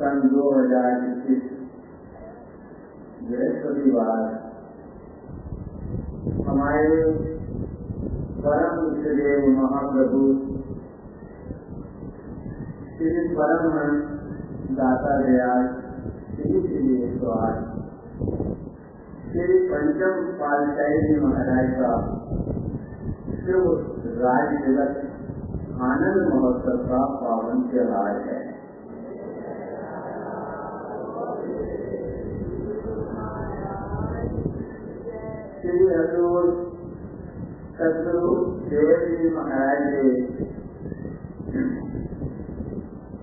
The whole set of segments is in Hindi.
सन दो हज़ार इक्कीस बृहस्पतिवार हमारे परम देव महाप्रभु श्री परम दाता दयाल श्री श्री एक सौ आठ श्री पंचम पालशाही जी महाराज का शिव राज तिलक आनंद महोत्सव का पावन त्योहार है श्री हजूर सदगुरु देव जी महाराज के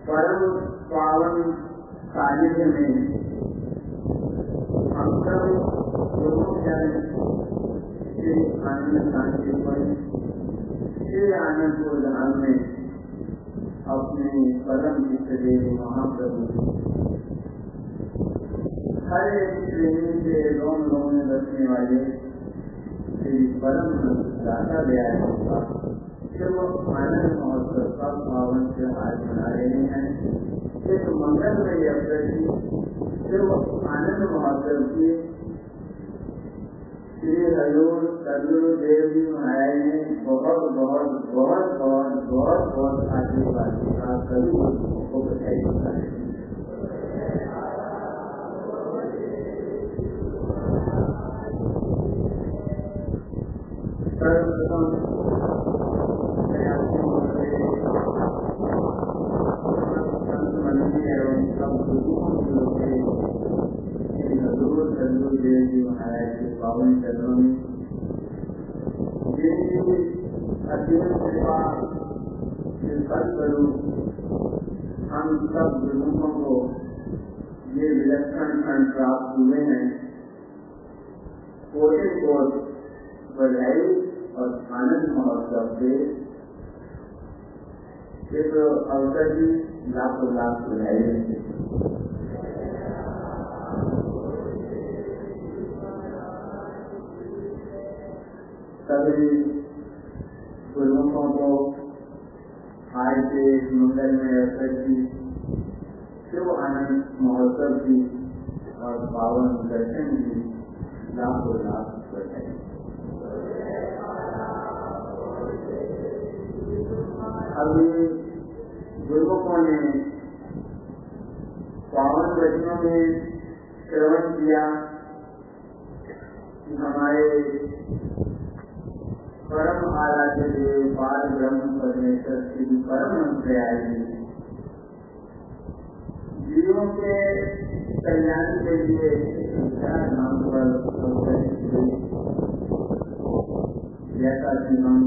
परम पावन सानिध्य में हम सब श्री आनंद शांति श्री आनंदपुर धाम में अपने परम देव महाप्रभु हर एक श्रेणी से लोन लोन में बसने वाले श्री परम दाता दयाल का शिव आनंद महोत्सव का पावन त्योहार मना रहे हैं। इस में अवसर की शिव आनंद महोत्सव की श्री हजूर सदगुरु देव जी महाराज ने बहुत बधाई बताई सर्वप्रथम पावन चरणों में जिनकी अत्यंत कृपा करू, हम सब गुरुओं को ये विलक्षण क्षण प्राप्त हुए हैं। कोटे कोट बधाई और आनंद महोत्सव से इस अवसर की लाखों लाख बधाई सभी गुरुमुखों को आज के मंगल में अवसर की शिव आनंद महोत्सव की और पावन दर्शन की लाखों लाख बधाई। अभी गुरुमुखों ने पावन वचनों में श्रवण किया हमारे परम आराध्य देव बाल ब्रह्म परमेश्वर श्री परम दयाली जीवों के कल्याण के लिए पर जैसा कि हम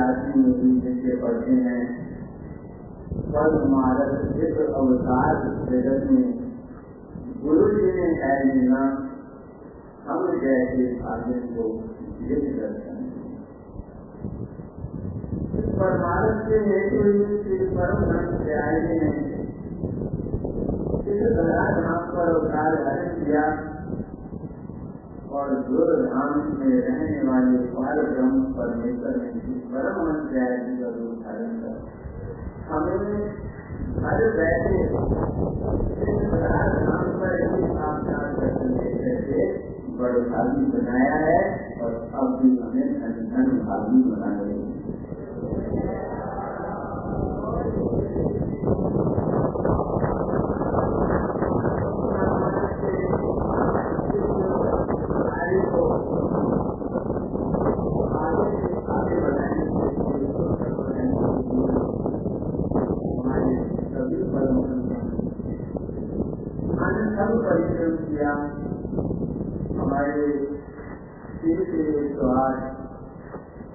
आदमी में जिनके पढ़ते हैं पद मारत इस अवतार जगत में गुरु जी ने है लेना हम जैसे आदमी को लिख दर्शन परमारत के हेतु श्री परम ने इस धरा धाम पर धारण किया। और दुर धाम में रहने वाले बाल ब्रह्म परमेश्वर ने परम दयाली का रूप धारण कर। हमें हर बैठे धाम पर ही बड़े भागी बनाया है और अब भी हमें धन धन भागी बना रहे हैं सब परिश्रम किया हमारे श्री श्री स्वाद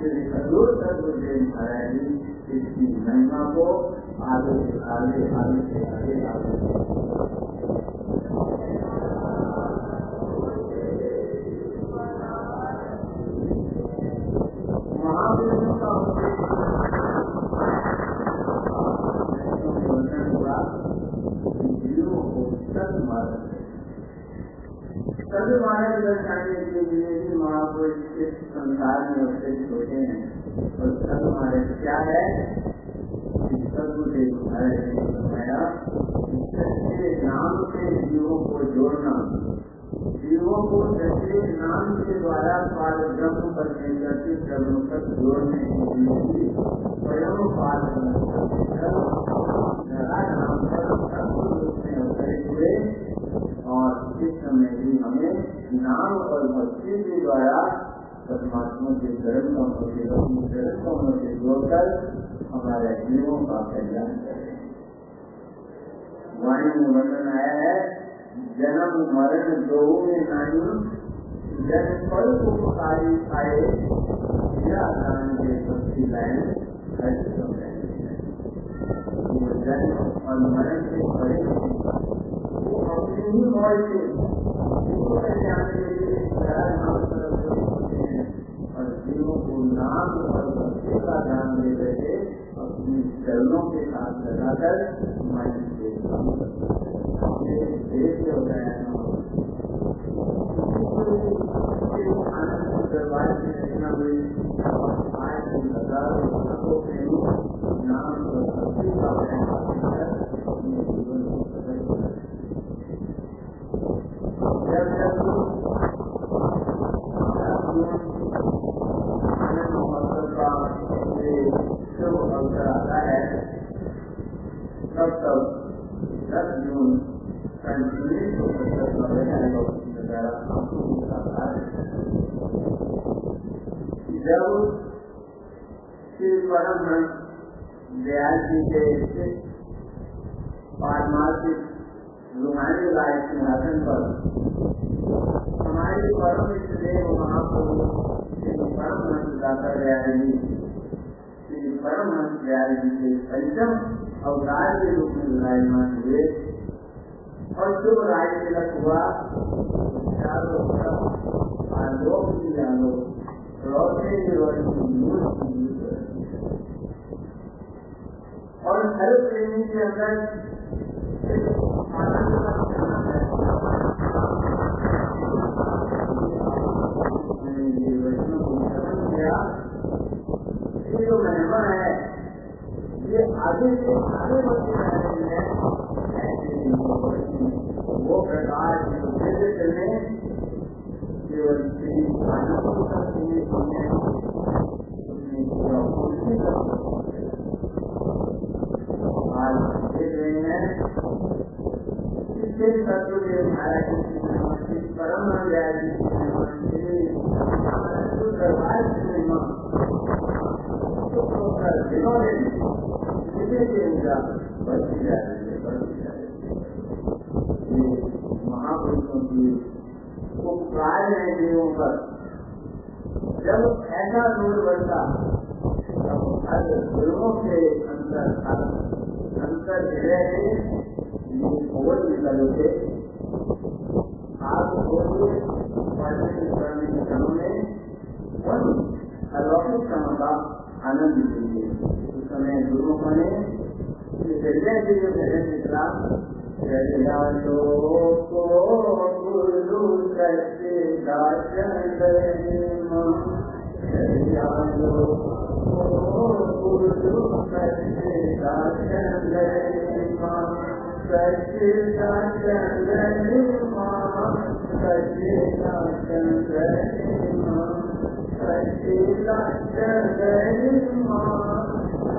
श्री हजूर सर्वदेव महाराज जी इसकी महिमा को आगे आगे आगे से आगे आगे सद मार्ग दर्शाने के लिए भी महापुरुष इस संसार में अवतरित होते हैं। और सद मार्ग क्या है? सदगुरुदेव महाराज ने बताया सच्चे नाम से जीवों को जोड़ना, जीवों को सच्चे नाम के द्वारा पाद ब्रह्म परमेश्वर के चरणों तक जोड़ने के लिए स्वयं पाद नाम पर रूप में अवतरित हुए। इस समय भी हमें नाम और भक्ति के द्वारा परमात्मा के चरण कमों के चरण कमों से जोड़कर हमारे जीवों का कल्याण करें। वाणी में वर्णन आया है, जन्म मरण दो में नहीं जन फल उपकारी आए या दान के सबकी लाइन वो जन्म और मरण परे अपनी ही मौज से उनको कल्याण के लिए और जीवों को नाम और भक्ति का ध्यान दे रहे थे अपनी चरणों के साथ लगाकर से देश हो। गया आनंद दरबार की रचना हुई आज हज़ारों प्रेमी नाम और भक्ति का अपने जीवन को प्रकट कर जब जब आनंद महोत्सव का शुभ अवसर आता है। तब तब दस जून सौ जब श्री परमहंस दयाल जी के पारमार्थिक रुहानी राय सिंहासन पर हमारी परम देव महाप्रभु श्री परमहंस दाता दयाल श्री परमहंस दयाल जी के पंचम अवतार के रूप में विराजमान हुए और शुभ राय तिलक हुआ चारों तरफ़ आलोक की आलोक रोशनी की रोशनी नूर की नूर और हर प्रेमी के अंदर आनंद का क्षण है ये जो महिमा है ये आगे से आगे बढ़ती जा रही है। वो प्रकाश जो चलने केवल श्री आनंद का आज देख रहे हैं इससे सत्वदेव महाराज की परम व्याज दरबार की दिनों महापुरुषों की उपकार है जीवों पर जब ऐसा दूर बढ़ता तब हर गुरुओं के अंदर अंतर हृदय में खोल निकल उठे आप खोलिए पढ़ने करने के उन अलौकिक क्षणों का आनंद लीजिए उस समय गुरुओं ने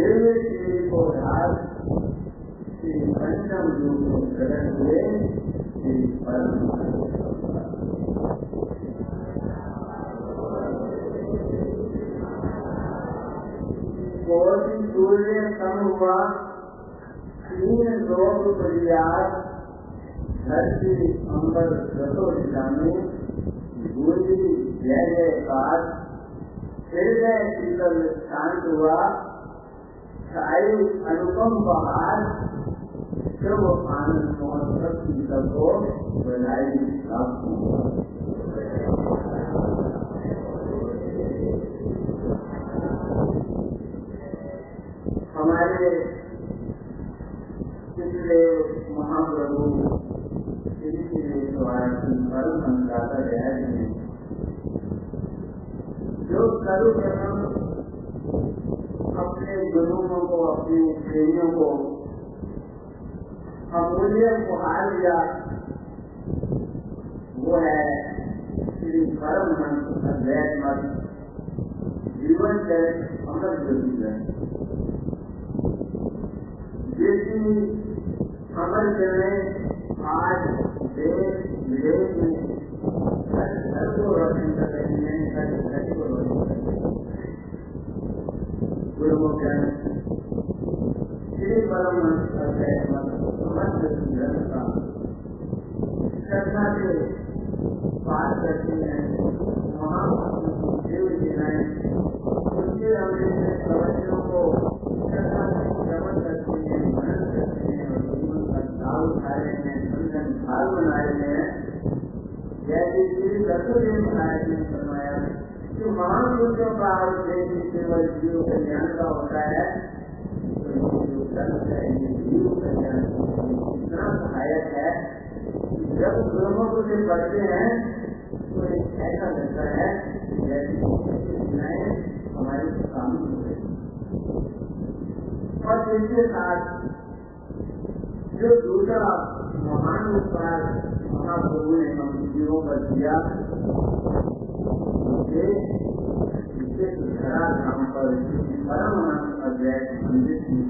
दिव्य श्री को धार श्री पंचम रूप में प्रकट हुए श्री परम कोटि सूर्य कम हुआ तीन लोग परिवार धरती अंबर दसो दिशा में बूंदी जय जयकार हृदय शीतल शांत हुआ छाई अनुपम बहार शुभ आनंद महोत्सव की सबको बधाई प्राप्त हुआ हमारे पिछले महाप्रभु श्री श्री परम संदाता जय में जो सर्वप्रथम अपने गुरुओं को, अपनी प्रेमियों को, अमूल्य उपहार दिया। वो है श्री परम हंस अद्वैत मत जीवन चरित अमर ज्योति है। जिसकी अमर चरण आज देश विदेश में हर को रोशन कर रही है हर घर को रोशन कर रही गुरुओं के श्री परम समस्त ग्रंथ का श्रद्धा से पाठ करते हैं महापुरुषों देव सेनाएँ उनके अमृत प्रवचनों को श्रद्धा से श्रवण करते हैं मनन करते हैं और जीवन का लाभ उठा रहे हैं बंधन भाग बना रहे हैं जैसे श्री दत्तदेव महाराज ने फरमाया कि महापुरुषों का उद्देश्य केवल जीव कल्याण का होता है जीव कल्याण इतना सहायक है कि जब गुरुमुख से पढ़ते हैं तो एक ऐसा लगता है जैसे हमारी हो और इसके साथ जो दूसरा महान उपकार महाप्रभु ने हम जीवों पर किया पर पर श्री की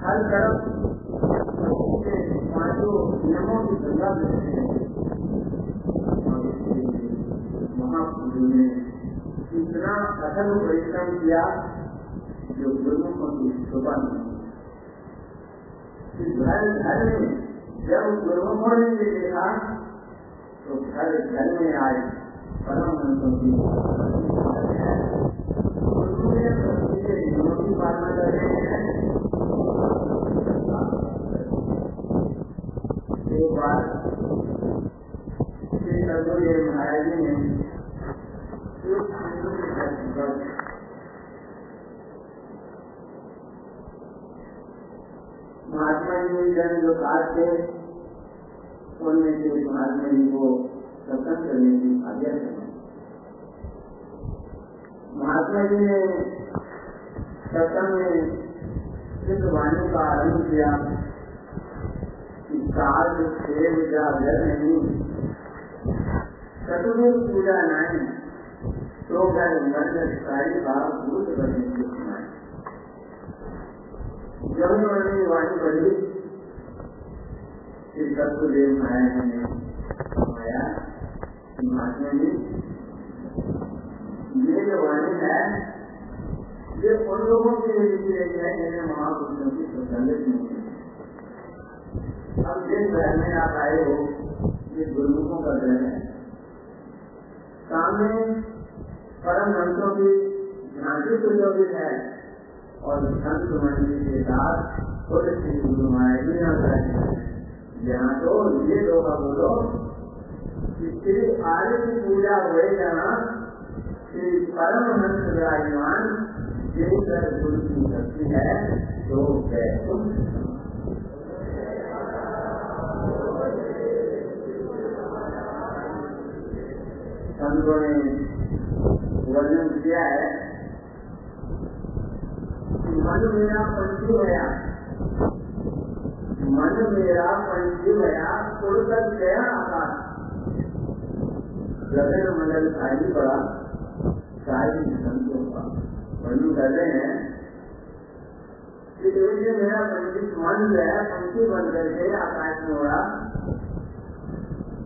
हर तरफ पाँचों नियमों की गंगा मिलती है महाप्रभु ने इतना कठिन परिश्रम किया जो गुरुमुखों की शोभा नहीं घर घर में जब गुरुमुखों ने ये देखा तो घर घर में आए परम की नियमों की पालना कर रहे हैं महात्मा जी जन जो काज थे उनमें से महात्मा जी को सत्संग करने की आज्ञा करना महात्मा जी ने सत्संग में सिद्ध वाणी का आरंभ किया। कि काज सेव घर नहीं। पूजा नहीं तो घर भूत की सुनाई जब उन्होंने वाणी महाराज ने कि महात्मा जी ये जो वाणी है, ये उन लोगों के लिए लिखी गई है जिन्हें महापुरुषों की अब जिस घर में आप आए हो, ये गुरुमुखों का ग्रह है। सामने परम हंसों की समाधि सुशोभित है और संत मंदिर के साथ खुद श्री गुरु महाराज जी यहाँ बैठे यहाँ तो ये बोलो कि श्री आर्य की पूजा हुए जहाँ श्री परमहंस विराजमान जिनकर गुरु की शक्ति है तो वैकुंठ संतों ने वर्णन किया है। मन मेरा पंछी गया। मन मेरा पंछी गया उड़कर गया आकाश। गगन मंडल खाली पड़ा सारी संतों का। कर रहे हैं कि मेरा पंछी मन गया पंछी बन करके आकाश में उड़ा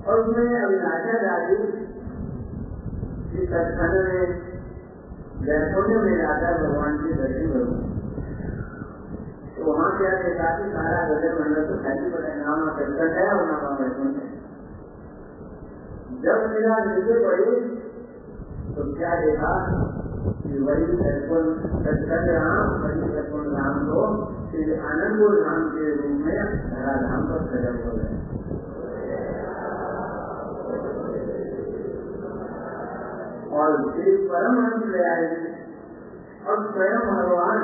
और उसमें अभिलाषा डाली सत्संग में वैकुंठ में जाकर भगवान की दर्शन करूँ तो वहाँ क्या देखा कि सारा गजर मंडल तो खाली पड़ा नाम सत्संग है और नाम वैकुंठ है जब मेरा नीचे पड़ी तो क्या देखा कि वही वैकुंठ सत्संग राम वही वैकुंठ धाम को श्री आनंदपुर धाम के रूप में धरा धाम पर सजा हो और श्री परमहंस दयाली और स्वयं भगवान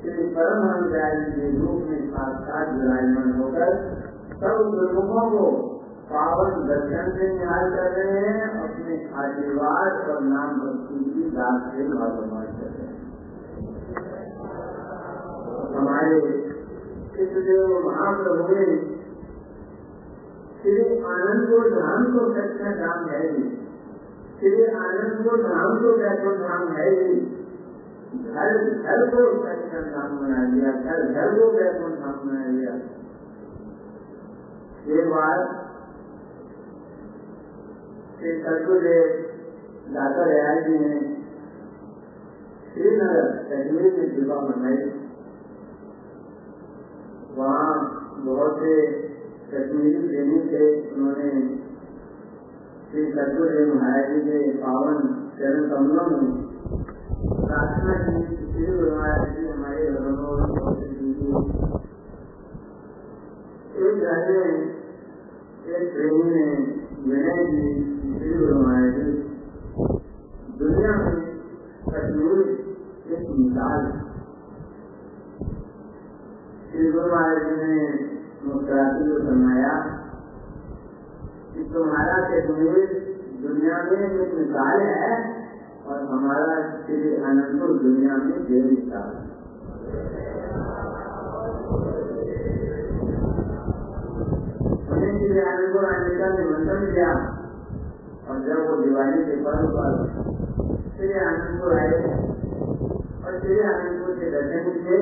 श्री परमहंस दयाली के रूप में साक्षात विराजमान होकर सब गुरुमुखों को पावन दर्शन से निहाल कर रहे हैं, अपने आशीर्वाद और नाम भक्ति की दास से भागवान कर रहे हैं। हमारे इष्टदेव महाप्रभु ने श्री आनंदपुर धाम को सच्चा धाम है। श्री आनंदपुर धाम को वैकुंठ धाम है ही घर घर को सच्चा धाम बना दिया घर घर को वैकुंठ धाम बना दिया एक बार श्री सदगुरुदेव दाता दयाल जी ने श्रीनगर कश्मीर में कृपा मनाई। वहाँ बहुत से कश्मीरी प्रेमी थे, उन्होंने श्री सदगुरुदेव महाराज जी के पावन चरण कमलों में प्रार्थना की श्री गुरु महाराज जी हमारे एक घर एक प्रेमी ने विनय जी, श्री गुरु महाराज जी, दुनिया में कश्मीर एक मिसाल। श्री गुरु महाराज जी ने मुस्कुराते हुए फरमाया तुम्हारा कश्मीर दुनिया में एक मिसाल है और हमारा श्री अनंतपुर दुनिया में बेमिसाल है। उन्हें श्री आनंदपुर आने का निमंत्रण दिया और जब वो दिवाली के पर्व पर श्री आनंदपुर आए और श्री आनंदपुर के दर्शन किए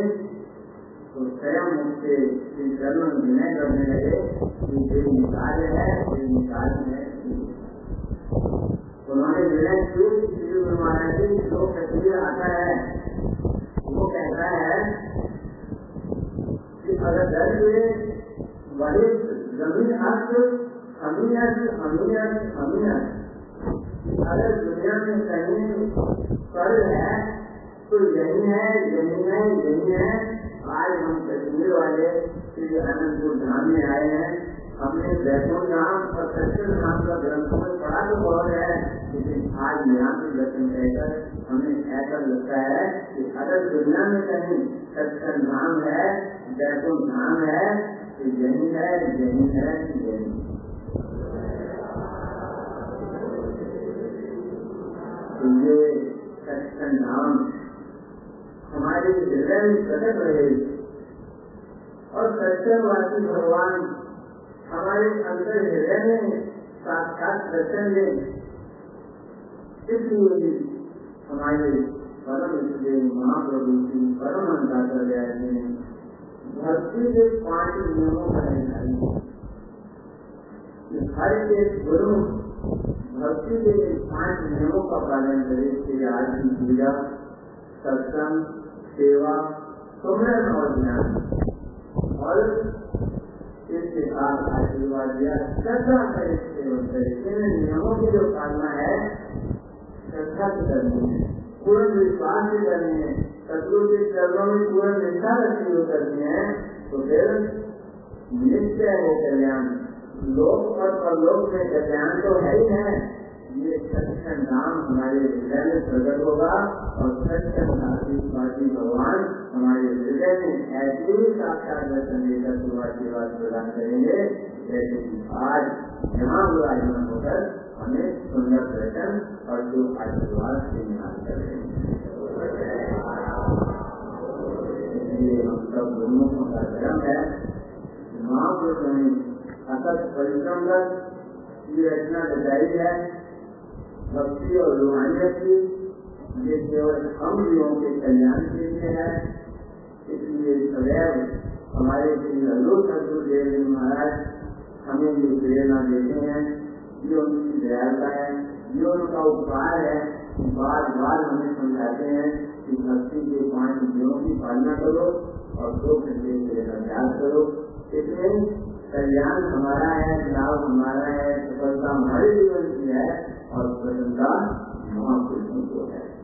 तो स्वयं श्री चरण विनय करने लगे कि ये मिसाल है, ये मिसाल है। उन्होंने विनय की, श्री गुरु महाराज जी जो कश्मीर आता है, वो कहता है कि अगर दर्द हुए वही ज़मीन हक अमीनत अमीनत अमीनत। अगर दुनिया में कहीं पर है तो यही है यही है यही है। आज हम कश्मीर वाले श्री आनंदपुर धाम में आए हैं। हमने वैकुंठ धाम और सच्चन धाम का ग्रंथ में पढ़ा तो बहुत है, लेकिन आज यहाँ के दर्शन कहकर हमें ऐसा लगता है कि अगर दुनिया में कहीं सच्चन धाम है वैकुंठ धाम है तो यही है यही है, यही। तो ये सच्चन धाम हमारे हृदय में प्रकट रहे। और सत्यवासी भगवान हमारे अंदर हृदय में साक्षात दर्शन दे। इसलिए हमारे परम देव महाप्रभु की परम अंताचार्य ने भक्ति के पाँच नियमों का निर्धारण हर एक गुरु भक्ति के पाँच नियमों का पालन करे। श्री आज की पूजा, सत्संग सेवा सुमरन और ज्ञान और इसके साथ आशीर्वाद दिया। श्रद्धा करे सेवन करे इन नियमों की जो पालना है, श्रद्धा से करनी है। पूर्ण विश्वास से करनी है। सतगुरु के चरणों में पूर्ण निष्ठा रखी हुई करनी है तो फिर निश्चय है कल्याण। लोक और परलोक में कल्याण तो है ही है। ये सच्चा नाम हमारे हृदय में प्रकट होगा और आशीर्वादी भगवान हमारे हृदय में ऐसे ही साक्षात दर्शन देकर शुरुआत प्रदान करेंगे, जैसे कि आज यहाँ विराजमान होकर हमें सुंदर दर्शन और जो आशीर्वाद से निहाल कर रहे हैं हम सब गुरुमुखों का धर्म है। महापुरुषों ने अतत परिश्रम ये रचना बताई है। भक्ति और रूहानियत की ये केवल हम लोगों के कल्याण के लिए है। इसलिए सदैव हमारे श्री हल्लू सदगुरुदेव जी महाराज, हमें ये प्रेरणा देते हैं। ये उनकी दयालता है, ये उनका उपकार है। बार बार हमें समझाते हैं कि भक्ति के पाँच नियमों की पालना करो और दो घंटे के अभ्यास करो। इसमें कल्याण हमारा है, लाभ हमारा है, सफलता हमारे जीवन की है और प्रसन्नता महापुरुषों को है।